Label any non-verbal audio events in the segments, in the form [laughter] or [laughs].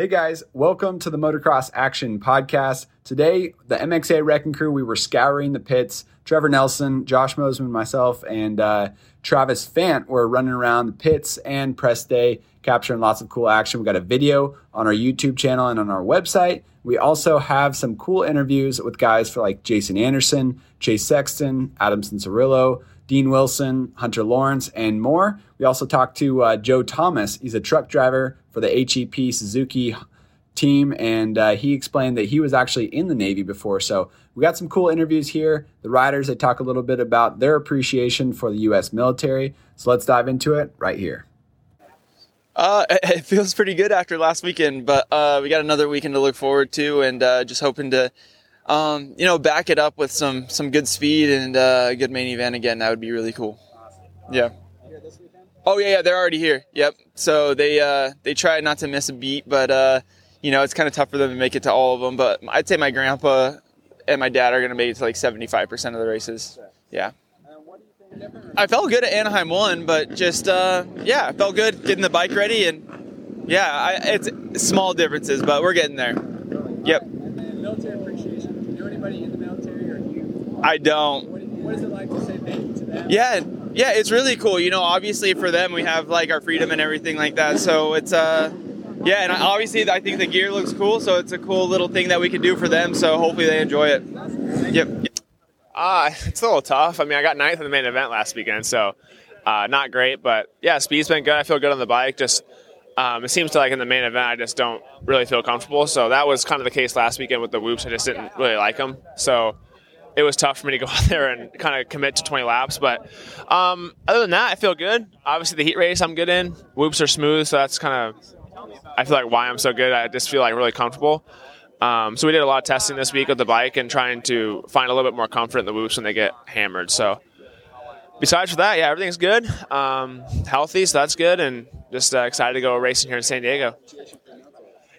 Hey guys, welcome to the Motocross Action Podcast. Today, the MXA Wrecking Crew, we were scouring the pits. Trevor Nelson, Josh Mosiman, myself, and uh, Travis Fant were running around the pits and press day, capturing lots of cool action. We got a video on our YouTube channel and on our website. We also have some cool interviews with guys for like Jason Anderson, Chase Sexton, Adam Cianciarulo, Dean Wilson, Hunter Lawrence, and more. We also talked to uh, Joe Thomas. He's a truck driver for the HEP Suzuki team, and uh, he explained that he was actually in the Navy before. So we got some cool interviews here. The riders, they talk a little bit about their appreciation for the U.S. military. So let's dive into it right here. Uh, [laughs] it feels pretty good after last weekend, but uh, we got another weekend to look forward to, and uh, just hoping to um, you know, back it up with some some good speed and uh, a good main event again. That would be really cool. Yeah. Oh yeah, yeah, they're already here. Yep. So they uh, they try not to miss a beat, but uh, you know it's kind of tough for them to make it to all of them. But I'd say my grandpa and my dad are going to make it to like seventy five percent of the races. Yeah. I felt good at Anaheim one, but just uh, yeah, I felt good getting the bike ready and yeah, I, it's small differences, but we're getting there. Yep. I don't. What, what is it like to say thank you to them? Yeah, yeah, it's really cool. You know, obviously for them, we have like our freedom and everything like that. So it's uh, yeah, and obviously I think the gear looks cool. So it's a cool little thing that we can do for them. So hopefully they enjoy it. Yep. Uh, it's a little tough. I mean, I got ninth in the main event last weekend, so uh, not great. But yeah, speed's been good. I feel good on the bike. Just um, it seems to like in the main event, I just don't really feel comfortable. So that was kind of the case last weekend with the whoops. I just didn't really like them. So it was tough for me to go [laughs] out there and kind of commit to 20 laps. But um, other than that, I feel good. Obviously, the heat race I'm good in. Whoops are smooth, so that's kind of I feel like why I'm so good. I just feel like really comfortable. Um, so we did a lot of testing this week with the bike and trying to find a little bit more comfort in the whoops when they get hammered. So besides for that, yeah, everything's good. Um, healthy, so that's good, and just uh, excited to go racing here in San Diego.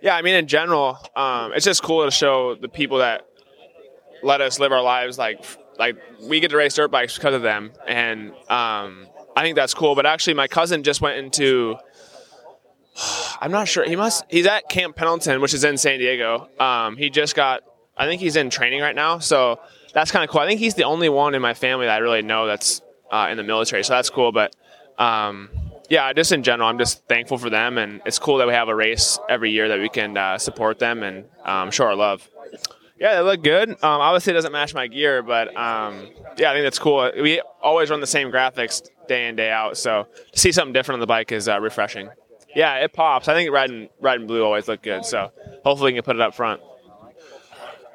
Yeah, I mean, in general, um, it's just cool to show the people that let us live our lives like like we get to race dirt bikes because of them, and um, I think that's cool. But actually, my cousin just went into [sighs] I'm not sure. He must. He's at Camp Pendleton, which is in San Diego. Um, he just got. I think he's in training right now, so that's kind of cool. I think he's the only one in my family that I really know that's uh, in the military, so that's cool. But um, yeah, just in general, I'm just thankful for them, and it's cool that we have a race every year that we can uh, support them and um, show our love. Yeah, they look good. Um, obviously, it doesn't match my gear, but um, yeah, I think that's cool. We always run the same graphics day in day out, so to see something different on the bike is uh, refreshing. Yeah, it pops. I think red and red and blue always look good, so hopefully we can put it up front.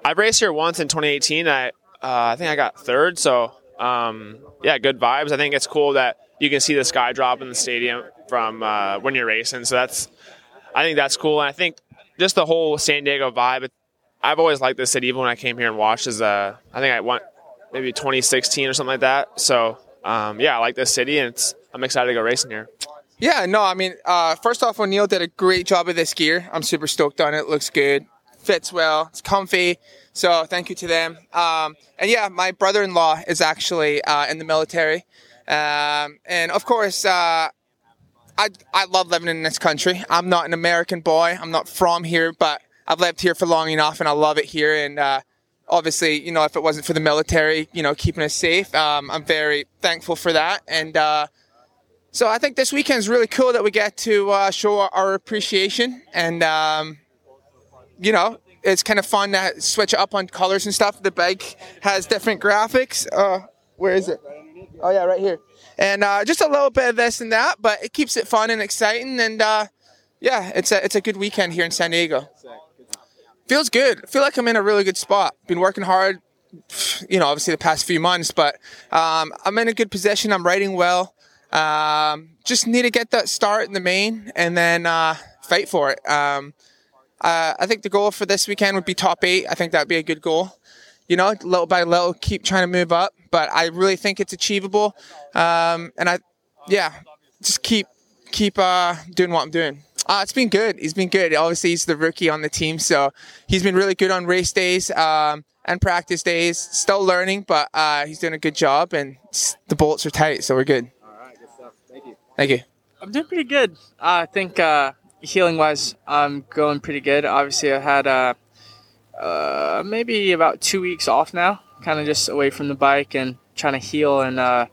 I've raced here once in 2018. I uh, I think I got third, so um, yeah, good vibes. I think it's cool that you can see the sky drop in the stadium from uh, when you're racing. So that's I think that's cool, and I think just the whole San Diego vibe. I've always liked this city. Even when I came here and watched, as a I think I went maybe 2016 or something like that. So um, yeah, I like this city, and I'm excited to go racing here. Yeah, no, I mean, uh, first off, O'Neill did a great job with this gear. I'm super stoked on it. it looks good, fits well, it's comfy. So thank you to them. Um, and yeah, my brother-in-law is actually uh, in the military, um, and of course, uh, I I love living in this country. I'm not an American boy. I'm not from here, but I've lived here for long enough, and I love it here. And uh, obviously, you know, if it wasn't for the military, you know, keeping us safe, um, I'm very thankful for that. And uh, so I think this weekend is really cool that we get to uh, show our appreciation, and um, you know, it's kind of fun to switch up on colors and stuff. The bike has different graphics. Uh, where is it? Oh yeah, right here. And uh, just a little bit of this and that, but it keeps it fun and exciting. And uh, yeah, it's a it's a good weekend here in San Diego. Feels good. I feel like I'm in a really good spot. Been working hard, you know, obviously the past few months, but um, I'm in a good position. I'm riding well. Um, just need to get that start in the main and then uh, fight for it. Um, uh, I think the goal for this weekend would be top eight. I think that'd be a good goal. You know, little by little, keep trying to move up, but I really think it's achievable. Um, and I, yeah, just keep keep uh, doing what I'm doing. Uh, it's been good. He's been good. Obviously, he's the rookie on the team, so he's been really good on race days um, and practice days. Still learning, but uh, he's doing a good job, and the bolts are tight, so we're good. All right, good stuff. Thank you. Thank you. I'm doing pretty good. Uh, I think uh, healing wise, I'm going pretty good. Obviously, I had uh, uh, maybe about two weeks off now, kind of just away from the bike and trying to heal. And uh,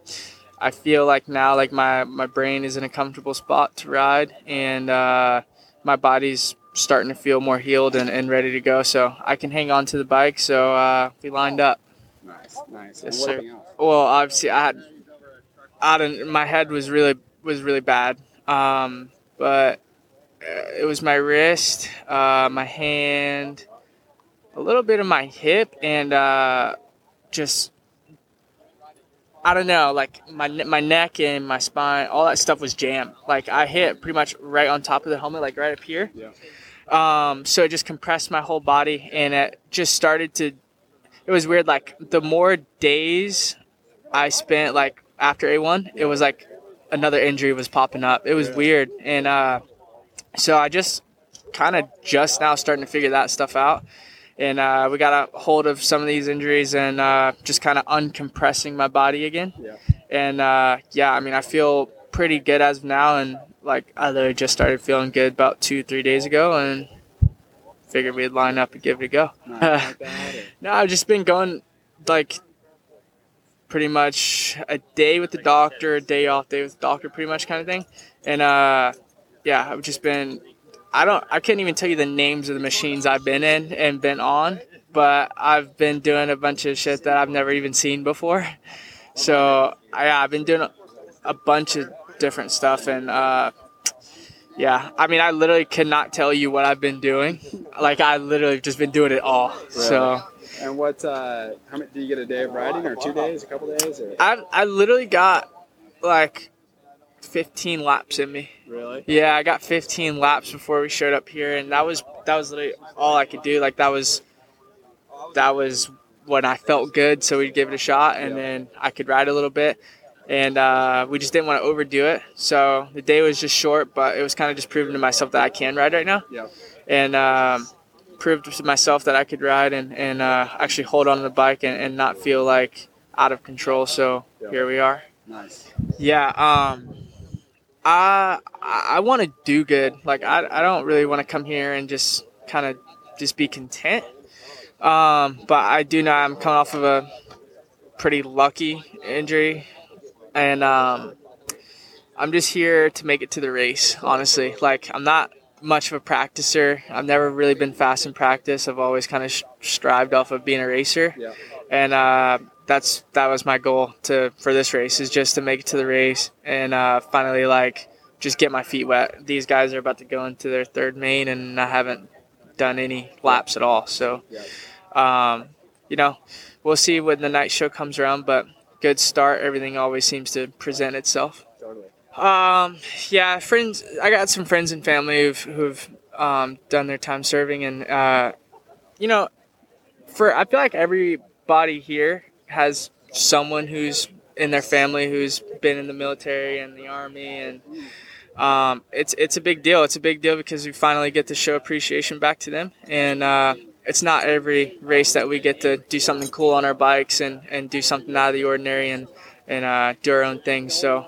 I feel like now, like my my brain is in a comfortable spot to ride, and uh, my body's starting to feel more healed and, and ready to go. So I can hang on to the bike. So uh, we lined up. Nice, nice. Yes, sir. Well, obviously, I had, I don't, my head was really was really bad. Um, but uh, it was my wrist, uh, my hand, a little bit of my hip, and uh, just I don't know, like my my neck and my spine, all that stuff was jammed. Like I hit pretty much right on top of the helmet, like right up here. Yeah. Um, so it just compressed my whole body, and it just started to. It was weird. Like the more days I spent, like after A1, it was like another injury was popping up. It was weird, and uh, so I just kind of just now starting to figure that stuff out. And uh, we got a hold of some of these injuries and uh, just kind of uncompressing my body again. Yeah. And uh, yeah, I mean, I feel pretty good as of now. And like, I literally just started feeling good about two, three days ago and figured we'd line up and give it a go. Nice. Like that, or- No, I've just been going like pretty much a day with the doctor, a day off, day with the doctor, pretty much kind of thing. And uh, yeah, I've just been. I don't. I can't even tell you the names of the machines I've been in and been on, but I've been doing a bunch of shit that I've never even seen before. So I, yeah, I've been doing a, a bunch of different stuff, and uh, yeah, I mean, I literally cannot tell you what I've been doing. Like I literally just been doing it all. So. And what? Uh, how many? Do you get a day of riding, or two days, a couple days, or I I literally got like 15 laps in me. really? Yeah, I got 15 laps before we showed up here, and that was that was literally all I could do. Like that was that was when I felt good, so we'd give it a shot, and Yeah. then I could ride a little bit. And uh, we just didn't want to overdo it, so the day was just short. But it was kind of just proving to myself that I can ride right now, Yeah. and um, proved to myself that I could ride and and uh, actually hold on to the bike and, and not feel like out of control. So Yeah. here we are. Nice. Yeah, um, I I want to do good. Like I, I don't really want to come here and just kind of just be content. Um, but I do know I'm coming off of a pretty lucky injury, and um, I'm just here to make it to the race. Honestly, like I'm not much of a practicer. I've never really been fast in practice. I've always kind of sh- strived off of being a racer Yeah. and uh, that's that was my goal to for this race is just to make it to the race and uh, finally like just get my feet wet. These guys are about to go into their third main, and I haven't done any laps at all. So, um, you know, we'll see when the night show comes around. But good start. Everything always seems to present itself. Um, yeah, friends. I got some friends and family who've who've um, done their time serving, and uh, you know, for I feel like everybody here has someone who's in their family who's been in the military and the army, and um, it's it's a big deal. It's a big deal because we finally get to show appreciation back to them, and uh, it's not every race that we get to do something cool on our bikes and, and do something out of the ordinary and and uh, do our own thing. So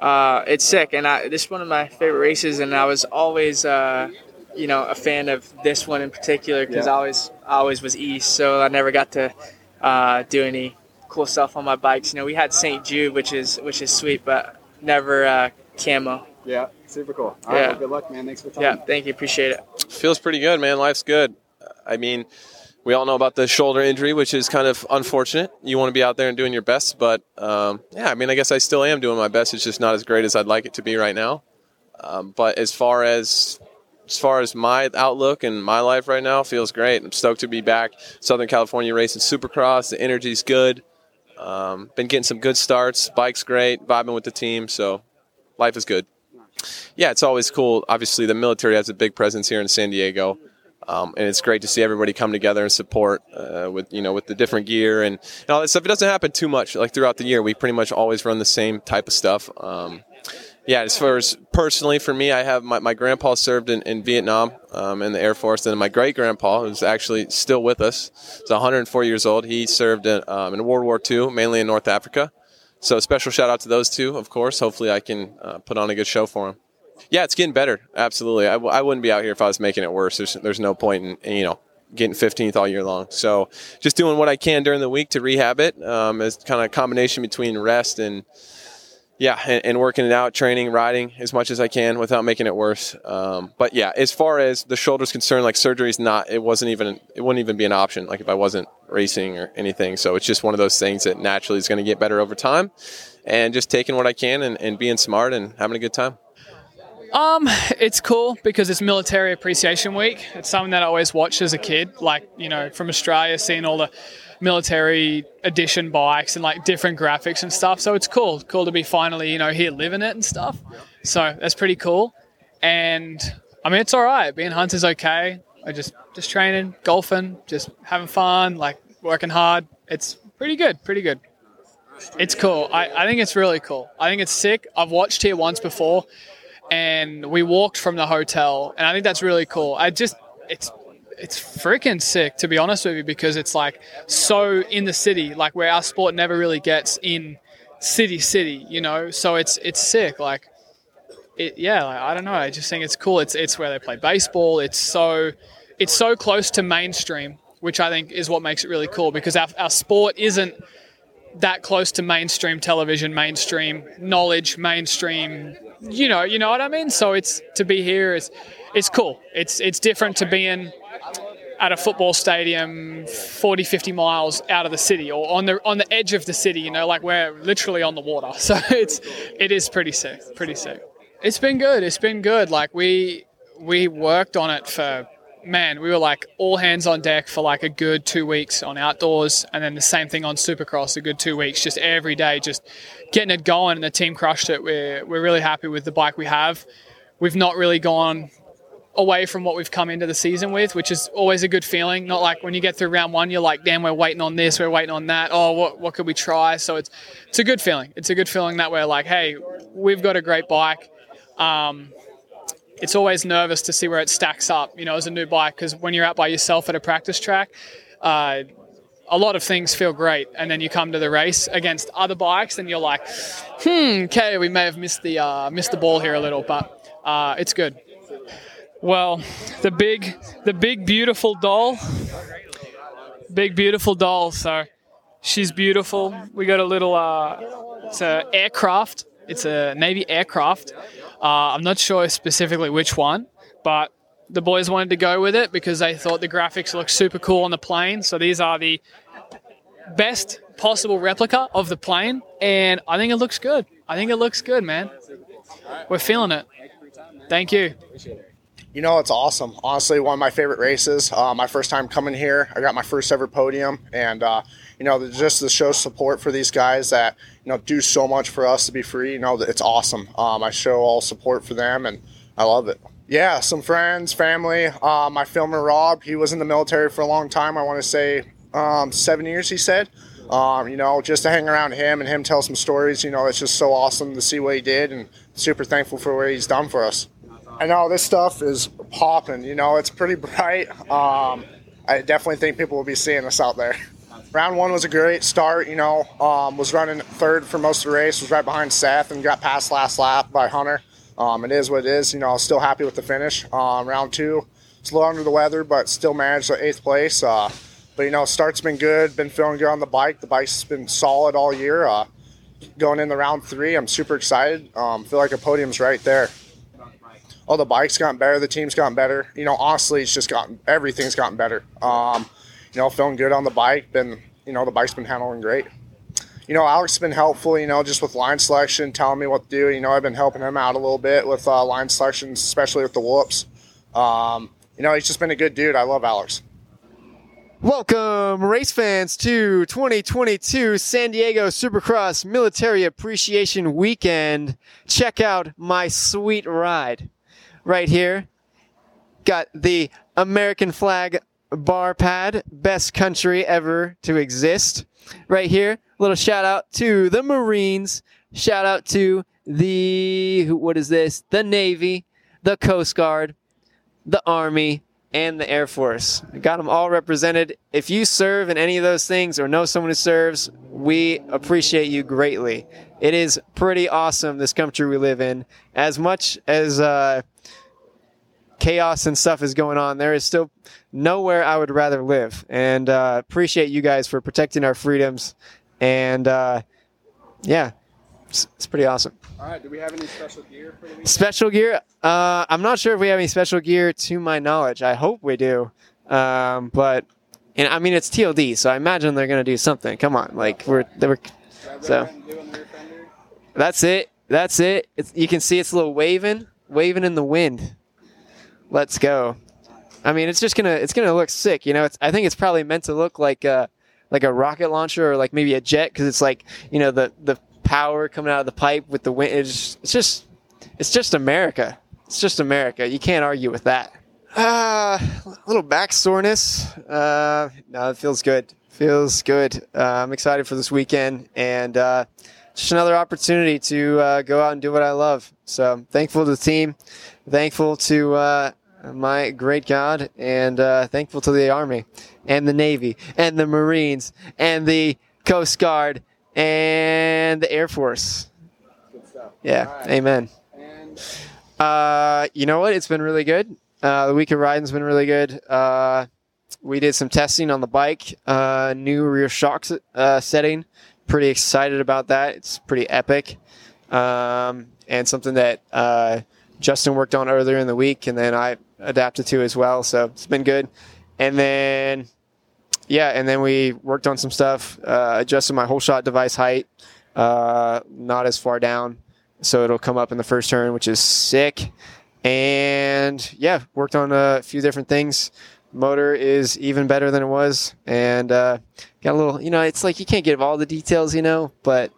uh, it's sick, and I, this is one of my favorite races, and I was always, uh, you know, a fan of this one in particular because Yeah. I always, I always was East, so I never got to uh, do any cool stuff on my bikes. You know, we had St. Jude, which is which is sweet, but never uh, camo. Yeah. Super cool. All right. Yeah. Well, good luck, man. Thanks for the time. Yeah, thank you, appreciate it. Feels pretty good, man. Life's good. I mean, we all know about the shoulder injury, which is kind of unfortunate. You want to be out there and doing your best, but um, yeah, I mean, I guess I still am doing my best. It's just not as great as I'd like it to be right now. Um, but as far as as far as my outlook and my life right now, feels great. I'm stoked to be back. Southern California racing Supercross. The energy's good. Um, been getting some good starts. Bike's great. Vibing with the team. So life is good. Yeah, it's always cool. Obviously, the military has a big presence here in San Diego. Um, and it's great to see everybody come together and support uh, with you know with the different gear and, and all that stuff. It doesn't happen too much like throughout the year. We pretty much always run the same type of stuff. Um, yeah, as far as personally for me, I have my, my grandpa served in, in Vietnam um, in the Air Force, and my great grandpa, who's actually still with us, is 104 years old. He served in, um, in World War II, mainly in North Africa. So special shout out to those two, of course. Hopefully, I can uh, put on a good show for them. Yeah, it's getting better. Absolutely. I, w- I wouldn't be out here if I was making it worse. There's, there's no point in, in, you know, getting 15th all year long. So just doing what I can during the week to rehab it um, kind of a combination between rest and, yeah, and, and, working it out, training, riding as much as I can without making it worse. Um, but yeah, as far as the shoulder's concerned, like surgery is not, it wasn't even, it wouldn't even be an option. Like if I wasn't racing or anything. So it's just one of those things that naturally is going to get better over time and just taking what I can and, and being smart and having a good time. Um, it's cool because it's Military Appreciation Week. It's something that I always watched as a kid, like you know, from Australia, seeing all the military edition bikes and like different graphics and stuff. So it's cool, cool to be finally you know here living it and stuff. So that's pretty cool. And I mean, it's all right. Being hunter's okay. I just just training, golfing, just having fun, like working hard. It's pretty good, pretty good. It's cool. I, I think it's really cool. I think it's sick. I've watched here once before and we walked from the hotel, and I think that's really cool. I just it's it's freaking sick to be honest with you because it's like so in the city, like where our sport never really gets in city city, you know. So it's it's sick, like it. Yeah, like, I don't know. I just think it's cool. It's it's where they play baseball. It's so it's so close to mainstream, which I think is what makes it really cool because our, our sport isn't that close to mainstream television, mainstream knowledge, mainstream you know, you know what I mean. So it's to be here is it's cool. It's it's different to being at a football stadium 40 50 miles out of the city or on the on the edge of the city you know like we're literally on the water [laughs] so it's it is pretty sick pretty sick it's been good it's been good like we we worked on it for man we were like all hands on deck for like a good two weeks on outdoors and then the same thing on supercross a good two weeks just every day just getting it going, and the team crushed it. We're we're really happy with the bike we have. We've not really gone away from what we've come into the season with, which is always a good feeling. Not like when you get through round one, you're like, damn, we're waiting on this, we're waiting on that. Oh, what what could we try? So it's it's a good feeling. It's a good feeling that we're like, hey, we've got a great bike. Um, it's always nervous to see where it stacks up, you know, as a new bike, because when you're out by yourself at a practice track, uh, a lot of things feel great, and then you come to the race against other bikes, and you're like, hmm, okay, we may have missed the uh, missed the ball here a little, but uh, it's good. Well, the big, the big beautiful doll, big beautiful doll. So she's beautiful. We got a little, uh, it's an aircraft. It's a Navy aircraft. Uh, I'm not sure specifically which one, but the boys wanted to go with it because they thought the graphics looked super cool on the plane. So these are the best possible replica of the plane, and I think it looks good. I think it looks good, man. We're feeling it. Thank you. You know, it's awesome. Honestly, one of my favorite races. Uh, my first time coming here, I got my first ever podium, and uh, you know, just to show support for these guys that you know do so much for us to be free. You know, it's awesome. Um, I show all support for them, and I love it. Yeah, some friends, family. Uh, my filmer Rob, he was in the military for a long time. I want to say um, seven years, he said. Um, you know, just to hang around him and him tell some stories, you know, it's just so awesome to see what he did and super thankful for what he's done for us. I know this stuff is popping, you know, it's pretty [laughs] bright. Um, I definitely think people will be seeing us out there. Round one was a great start, you know, um, was running third for most of the race, was right behind Seth and got passed last lap by Hunter. Um, it is what it is, you know, still happy with the finish. Um, round two, it's a little under the weather, but still managed the eighth place. Uh, but you know, start's been good. Been feeling good on the bike. The bike's been solid all year. Uh, going in the round three, I'm super excited. Um, feel like a podium's right there. Oh, the bike's gotten better. The team's gotten better. You know, honestly, it's just gotten everything's gotten better. Um, you know, feeling good on the bike. Been you know, the bike's been handling great. You know, Alex has been helpful. You know, just with line selection, telling me what to do. You know, I've been helping him out a little bit with uh, line selection, especially with the whoops. Um, you know, he's just been a good dude. I love Alex. Welcome, race fans, to 2022 San Diego Supercross Military Appreciation Weekend. Check out my sweet ride right here. Got the American flag bar pad, best country ever to exist. Right here, little shout out to the Marines. Shout out to the, what is this? The Navy, the Coast Guard, the Army, and the Air Force. got them all represented. If you serve in any of those things or know someone who serves, we appreciate you greatly. It is pretty awesome, this country we live in. As much as uh, chaos and stuff is going on, there is still nowhere I would rather live. And uh, appreciate you guys for protecting our freedoms. And uh, yeah, it's, it's pretty awesome. All right. Do we have any special gear for the weekend? Special gear? Uh, I'm not sure if we have any special gear to my knowledge. I hope we do. Um, but and I mean it's TLD, so I imagine they're gonna do something. Come on, like we're they were so. That's it. That's it. It's, you can see it's a little waving, waving in the wind. Let's go. I mean, it's just gonna it's gonna look sick. You know, it's, I think it's probably meant to look like a like a rocket launcher or like maybe a jet because it's like you know the the power coming out of the pipe with the wind. It's, it's just it's just America. It's just America. You can't argue with that. Uh, a little back soreness. Uh, no, it feels good. Feels good. Uh, I'm excited for this weekend and uh, just another opportunity to uh, go out and do what I love. So thankful to the team, thankful to uh, my great God, and uh, thankful to the Army and the Navy and the Marines and the Coast Guard and the Air Force. Yeah, amen. Uh, you know what? It's been really good. Uh, the week of riding's been really good. Uh, we did some testing on the bike, uh, new rear shock uh, setting. Pretty excited about that. It's pretty epic, um, and something that uh, Justin worked on earlier in the week, and then I adapted to as well. So it's been good. And then, yeah, and then we worked on some stuff, uh, adjusted my whole shot device height, uh, not as far down, so it'll come up in the first turn, which is sick and yeah, worked on a few different things. Motor is even better than it was, and uh, got a little. You know, it's like you can't give all the details, you know, but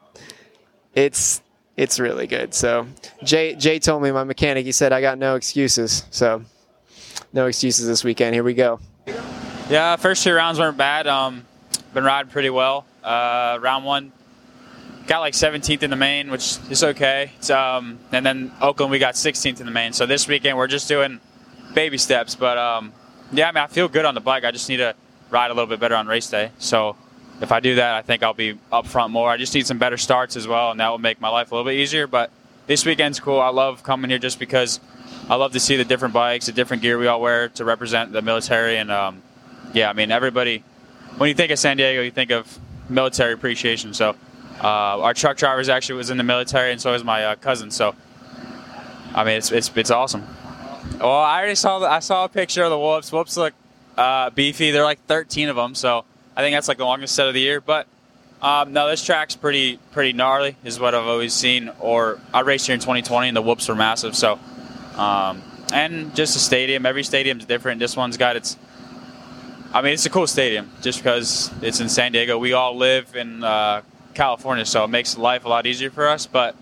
it's it's really good. So Jay Jay told me my mechanic. He said I got no excuses. So no excuses this weekend. Here we go. Yeah, first two rounds weren't bad. Um, been riding pretty well. Uh, round one got like 17th in the main, which is okay. Um, and then Oakland, we got 16th in the main. So this weekend, we're just doing baby steps. But um, yeah, I mean, I feel good on the bike. I just need to ride a little bit better on race day. So if I do that, I think I'll be up front more. I just need some better starts as well, and that will make my life a little bit easier. But this weekend's cool. I love coming here just because I love to see the different bikes, the different gear we all wear to represent the military. And um, yeah, I mean, everybody, when you think of San Diego, you think of military appreciation. So uh, our truck drivers actually was in the military, and so was my uh, cousin. So, I mean, it's, it's it's awesome. Well, I already saw the, I saw a picture of the whoops. Whoops look uh, beefy. They're like 13 of them, so I think that's like the longest set of the year. But um, no, this track's pretty pretty gnarly, is what I've always seen. Or I raced here in 2020, and the whoops were massive. So, um, and just a stadium. Every stadium's different. This one's got its. I mean, it's a cool stadium just because it's in San Diego. We all live in uh, California, so it makes life a lot easier for us. But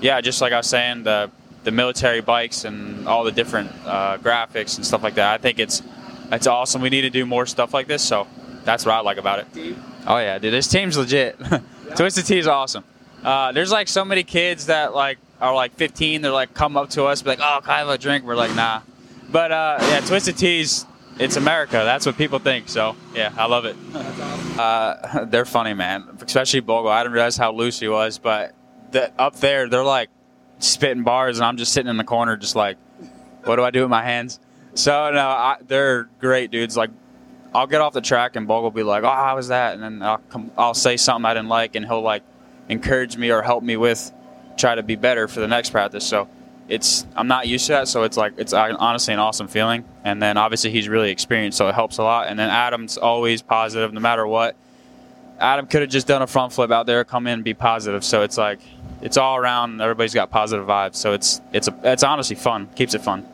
yeah, just like I was saying, the the military bikes and all the different uh, graphics and stuff like that. I think it's it's awesome. We need to do more stuff like this, so that's what I like about it. Oh yeah, dude, this team's legit. [laughs] Twisted Tea is awesome. Uh, there's like so many kids that like are like 15. They're like come up to us, be like, "Oh, can I have a drink?" We're like, "Nah." But uh, yeah, Twisted Tea's it's America. That's what people think. So yeah, I love it. [laughs] Uh, [laughs] they're funny, man. Especially Bogle. I didn't realize how loose he was, but the, up there, they're like spitting bars, and I'm just sitting in the corner, just like, what do I do with my hands? So no, I, they're great dudes. Like, I'll get off the track, and Bogle will be like, "Oh, how was that?" And then I'll come, I'll say something I didn't like, and he'll like encourage me or help me with try to be better for the next practice. So it's I'm not used to that, so it's like it's honestly an awesome feeling. And then obviously he's really experienced, so it helps a lot. And then Adam's always positive, no matter what. Adam could have just done a front flip out there, come in, and be positive. So it's like it's all around. Everybody's got positive vibes, so it's it's a, it's honestly fun. Keeps it fun.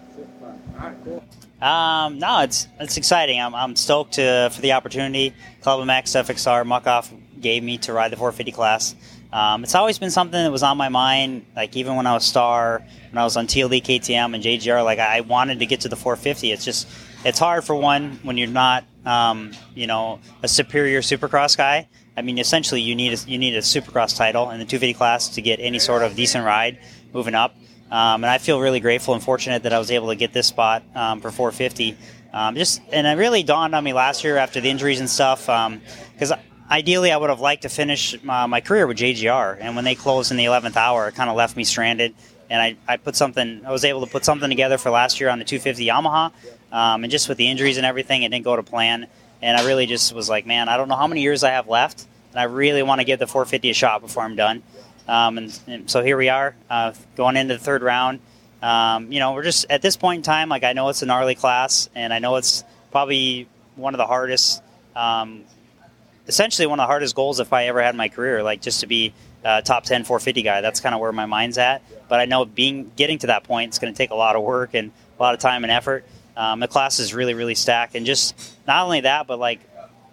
Um, no, it's it's exciting. I'm, I'm stoked to, for the opportunity Club MX FXR Muc-Off gave me to ride the 450 class. Um, it's always been something that was on my mind. Like even when I was star, when I was on TLD, KTM, and JGR, like I wanted to get to the 450. It's just it's hard for one when you're not, um, you know, a superior Supercross guy. I mean, essentially, you need a, you need a Supercross title in the 250 class to get any sort of decent ride moving up. Um, and I feel really grateful and fortunate that I was able to get this spot um, for 450. Um, just and it really dawned on me last year after the injuries and stuff because um, ideally, I would have liked to finish my, my career with JGR, and when they closed in the 11th hour, it kind of left me stranded. And I, I put something, I was able to put something together for last year on the 250 Yamaha, um, and just with the injuries and everything, it didn't go to plan. And I really just was like, man, I don't know how many years I have left, and I really want to give the 450 a shot before I'm done. Um, and, and, so here we are, uh, going into the third round. Um, you know, we're just at this point in time, like I know it's a gnarly class, and I know it's probably one of the hardest, um, essentially one of the hardest goals if I ever had in my career, like just to be a top 10 450 guy. That's kind of where my mind's at. But I know being getting to that point, it's going to take a lot of work and a lot of time and effort. Um, the class is really, really stacked, and just not only that, but like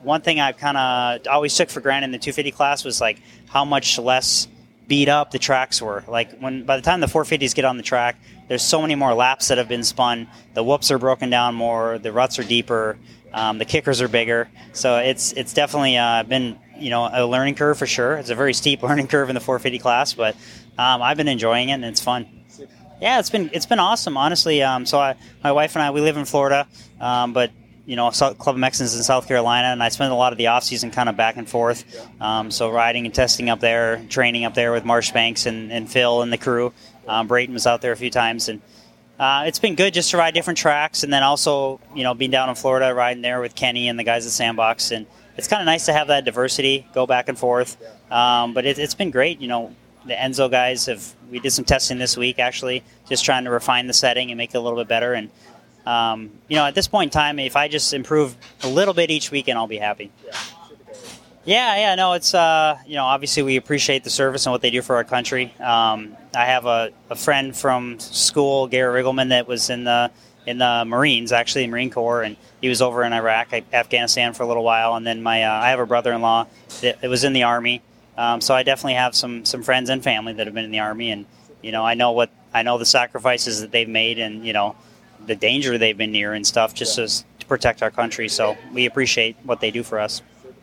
one thing I kind of always took for granted in the 250 class was like how much less beat up the tracks were. Like when by the time the 450s get on the track, there's so many more laps that have been spun. The whoops are broken down more. The ruts are deeper. Um, the kickers are bigger. So it's it's definitely uh, been you know a learning curve for sure. It's a very steep [laughs] learning curve in the 450 class, but um, I've been enjoying it and it's fun. Yeah, it's been it's been awesome, honestly. Um, so I, my wife and I we live in Florida, um, but you know, Club MX is in South Carolina, and I spent a lot of the off season kind of back and forth. Um, so riding and testing up there, training up there with Marchbanks and, and Phil and the crew. Um, Brayton was out there a few times, and uh, it's been good just to ride different tracks, and then also you know being down in Florida, riding there with Kenny and the guys at Sandbox, and it's kind of nice to have that diversity, go back and forth. Um, but it, it's been great, you know. The Enzo guys have. We did some testing this week, actually, just trying to refine the setting and make it a little bit better, and um, you know, at this point in time, if I just improve a little bit each weekend, I'll be happy. Yeah, yeah, no, it's uh, you know, obviously we appreciate the service and what they do for our country. Um, I have a, a friend from school, Garrett Riggleman, that was in the in the Marines, actually, Marine Corps, and he was over in Iraq, Afghanistan for a little while. And then my, uh, I have a brother-in-law that, that was in the Army, um, so I definitely have some some friends and family that have been in the Army, and you know, I know what I know the sacrifices that they've made, and you know, the danger they've been near and stuff, just as, to protect our country. So we appreciate what they do for us.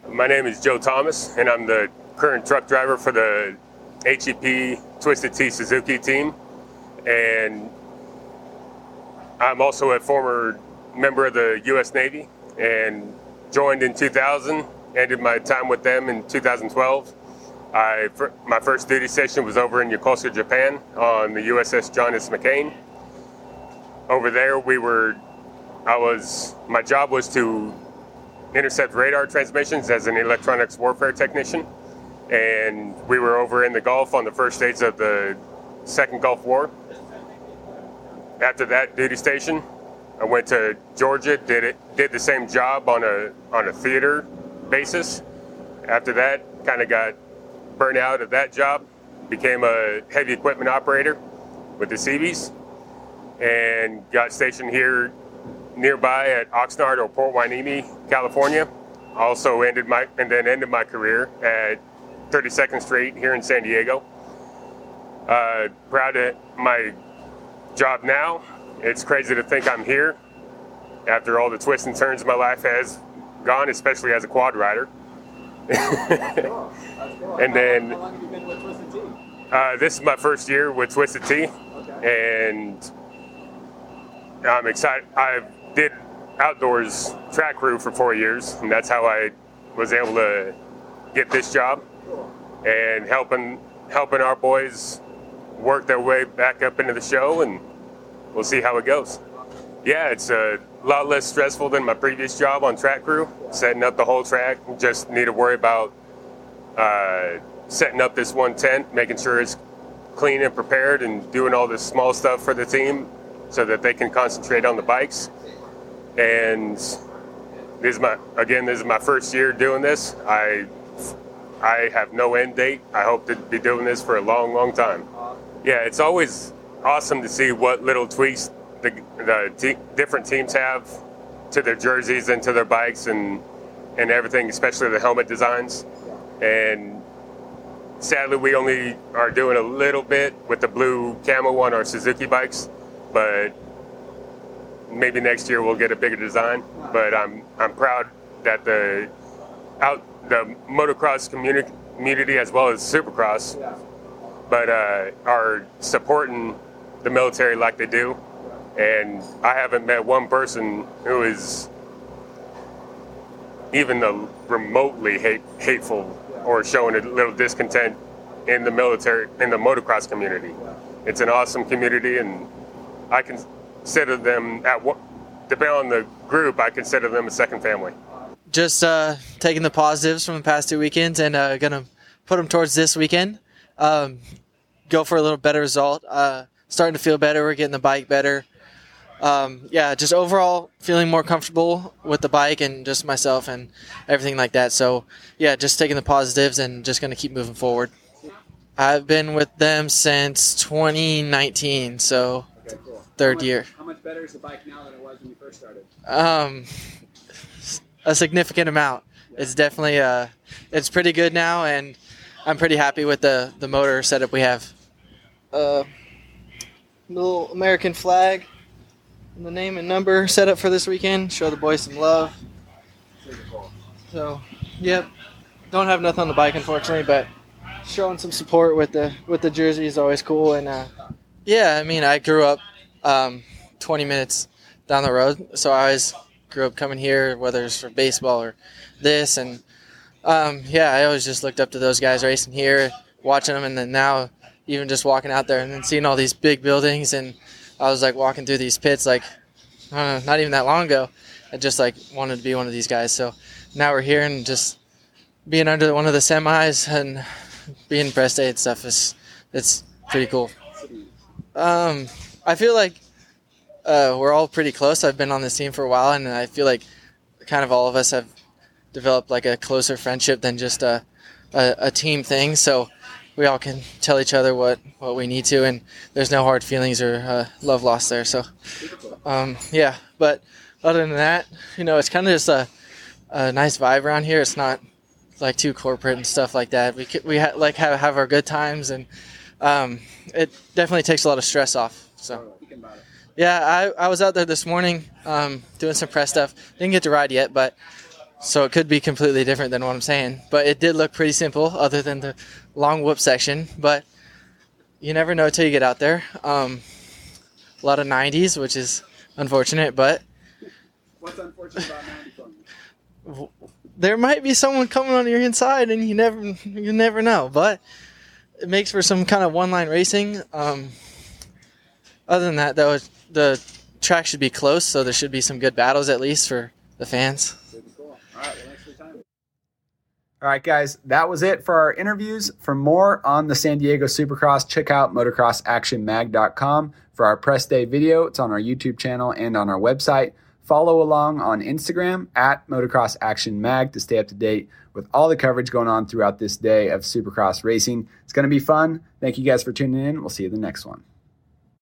My name is Joe Thomas, and I'm the current truck driver for the HEP Twisted Tea Suzuki team. And I'm also a former member of the U.S. Navy and joined in 2000, ended my time with them in 2012. I, my first duty station was over in Yokosuka, Japan on the USS John S. McCain over there we were i was my job was to intercept radar transmissions as an electronics warfare technician. And we were over in the gulf on the first days of the second gulf war. After that duty station i went to georgia did it did the same job on a on a theater basis. After that kind of got burnt out of that job became a heavy equipment operator with the seabees and got stationed here nearby at Oxnard or Port Hueneme, California. Also ended my and then ended my career at 32nd Street here in San Diego. Uh, proud of my job now. It's crazy to think I'm here after all the twists and turns my life has gone, especially as a quad rider. [laughs] and then uh, this is my first year with Twisted Tea, and I'm excited. I did outdoors track crew for four years, and that's how I was able to get this job and helping helping our boys work their way back up into the show, and we'll see how it goes. Yeah, it's a lot less stressful than my previous job on track crew, setting up the whole track. Just need to worry about uh, setting up this one tent, making sure it's clean and prepared, and doing all this small stuff for the team so that they can concentrate on the bikes. And this is my again, this is my first year doing this. I I have no end date. I hope to be doing this for a long, long time. Yeah, it's always awesome to see what little tweaks the, the te- different teams have to their jerseys and to their bikes and and everything, especially the helmet designs. And sadly, we only are doing a little bit with the blue camo on our Suzuki bikes but maybe next year we'll get a bigger design. But I'm I'm proud that the out the motocross community community as well as Supercross, but uh, are supporting the military like they do. And I haven't met one person who is even the remotely hate, hateful or showing a little discontent in the military in the motocross community. It's an awesome community, and I consider them at what depending on the group, I consider them a second family. Just uh, taking the positives from the past two weekends and uh, gonna put them towards this weekend. Um, go for a little better result. Uh, starting to feel better. We're getting the bike better. Um, yeah, just overall feeling more comfortable with the bike and just myself and everything like that. So yeah, just taking the positives and just gonna keep moving forward. I've been with them since 2019, so. Third How much- year. How much better is the bike now than it was when you first started? Um, a significant amount. It's definitely uh, it's pretty good now, and I'm pretty happy with the the motor setup we have. Uh, little American flag, and the name and number set up for this weekend. Show the boys some love. So, yep. Don't have nothing on the bike, unfortunately, but showing some support with the with the jersey is always cool. And uh, yeah, I mean, I grew up um, 20 minutes down the road, so I always grew up coming here, whether it's for baseball or this, and um, yeah, I always just looked up to those guys racing here, watching them, and then now even just walking out there and then seeing all these big buildings, and I was like walking through these pits, like know, not even that long ago, I just like wanted to be one of these guys. So now we're here and just being under one of the semis and being press day and stuff is it's pretty cool. Um, I feel like uh, we're all pretty close. I've been on this team for a while, and I feel like kind of all of us have developed like a closer friendship than just a, a, a team thing. So we all can tell each other what, what we need to, and there's no hard feelings or uh, love lost there. So, um, yeah. But other than that, you know, it's kind of just a, a nice vibe around here. It's not like too corporate and stuff like that. We we ha- like have have our good times, and um, it definitely takes a lot of stress off. So. Yeah, I, I was out there this morning um, doing some press stuff. Didn't get to ride yet, but so it could be completely different than what I'm saying. But it did look pretty simple, other than the long whoop section. But you never know till you get out there. Um, a lot of 90s, which is unfortunate, but What's unfortunate about 90 there might be someone coming on your inside, and you never you never know. But it makes for some kind of one line racing. Um, other than that, though, the track should be close, so there should be some good battles at least for the fans. All right, guys, that was it for our interviews. For more on the San Diego Supercross, check out motocrossactionmag.com. For our press day video, it's on our YouTube channel and on our website. Follow along on Instagram at Motocross Action Mag to stay up to date with all the coverage going on throughout this day of Supercross racing. It's going to be fun. Thank you guys for tuning in. We'll see you in the next one.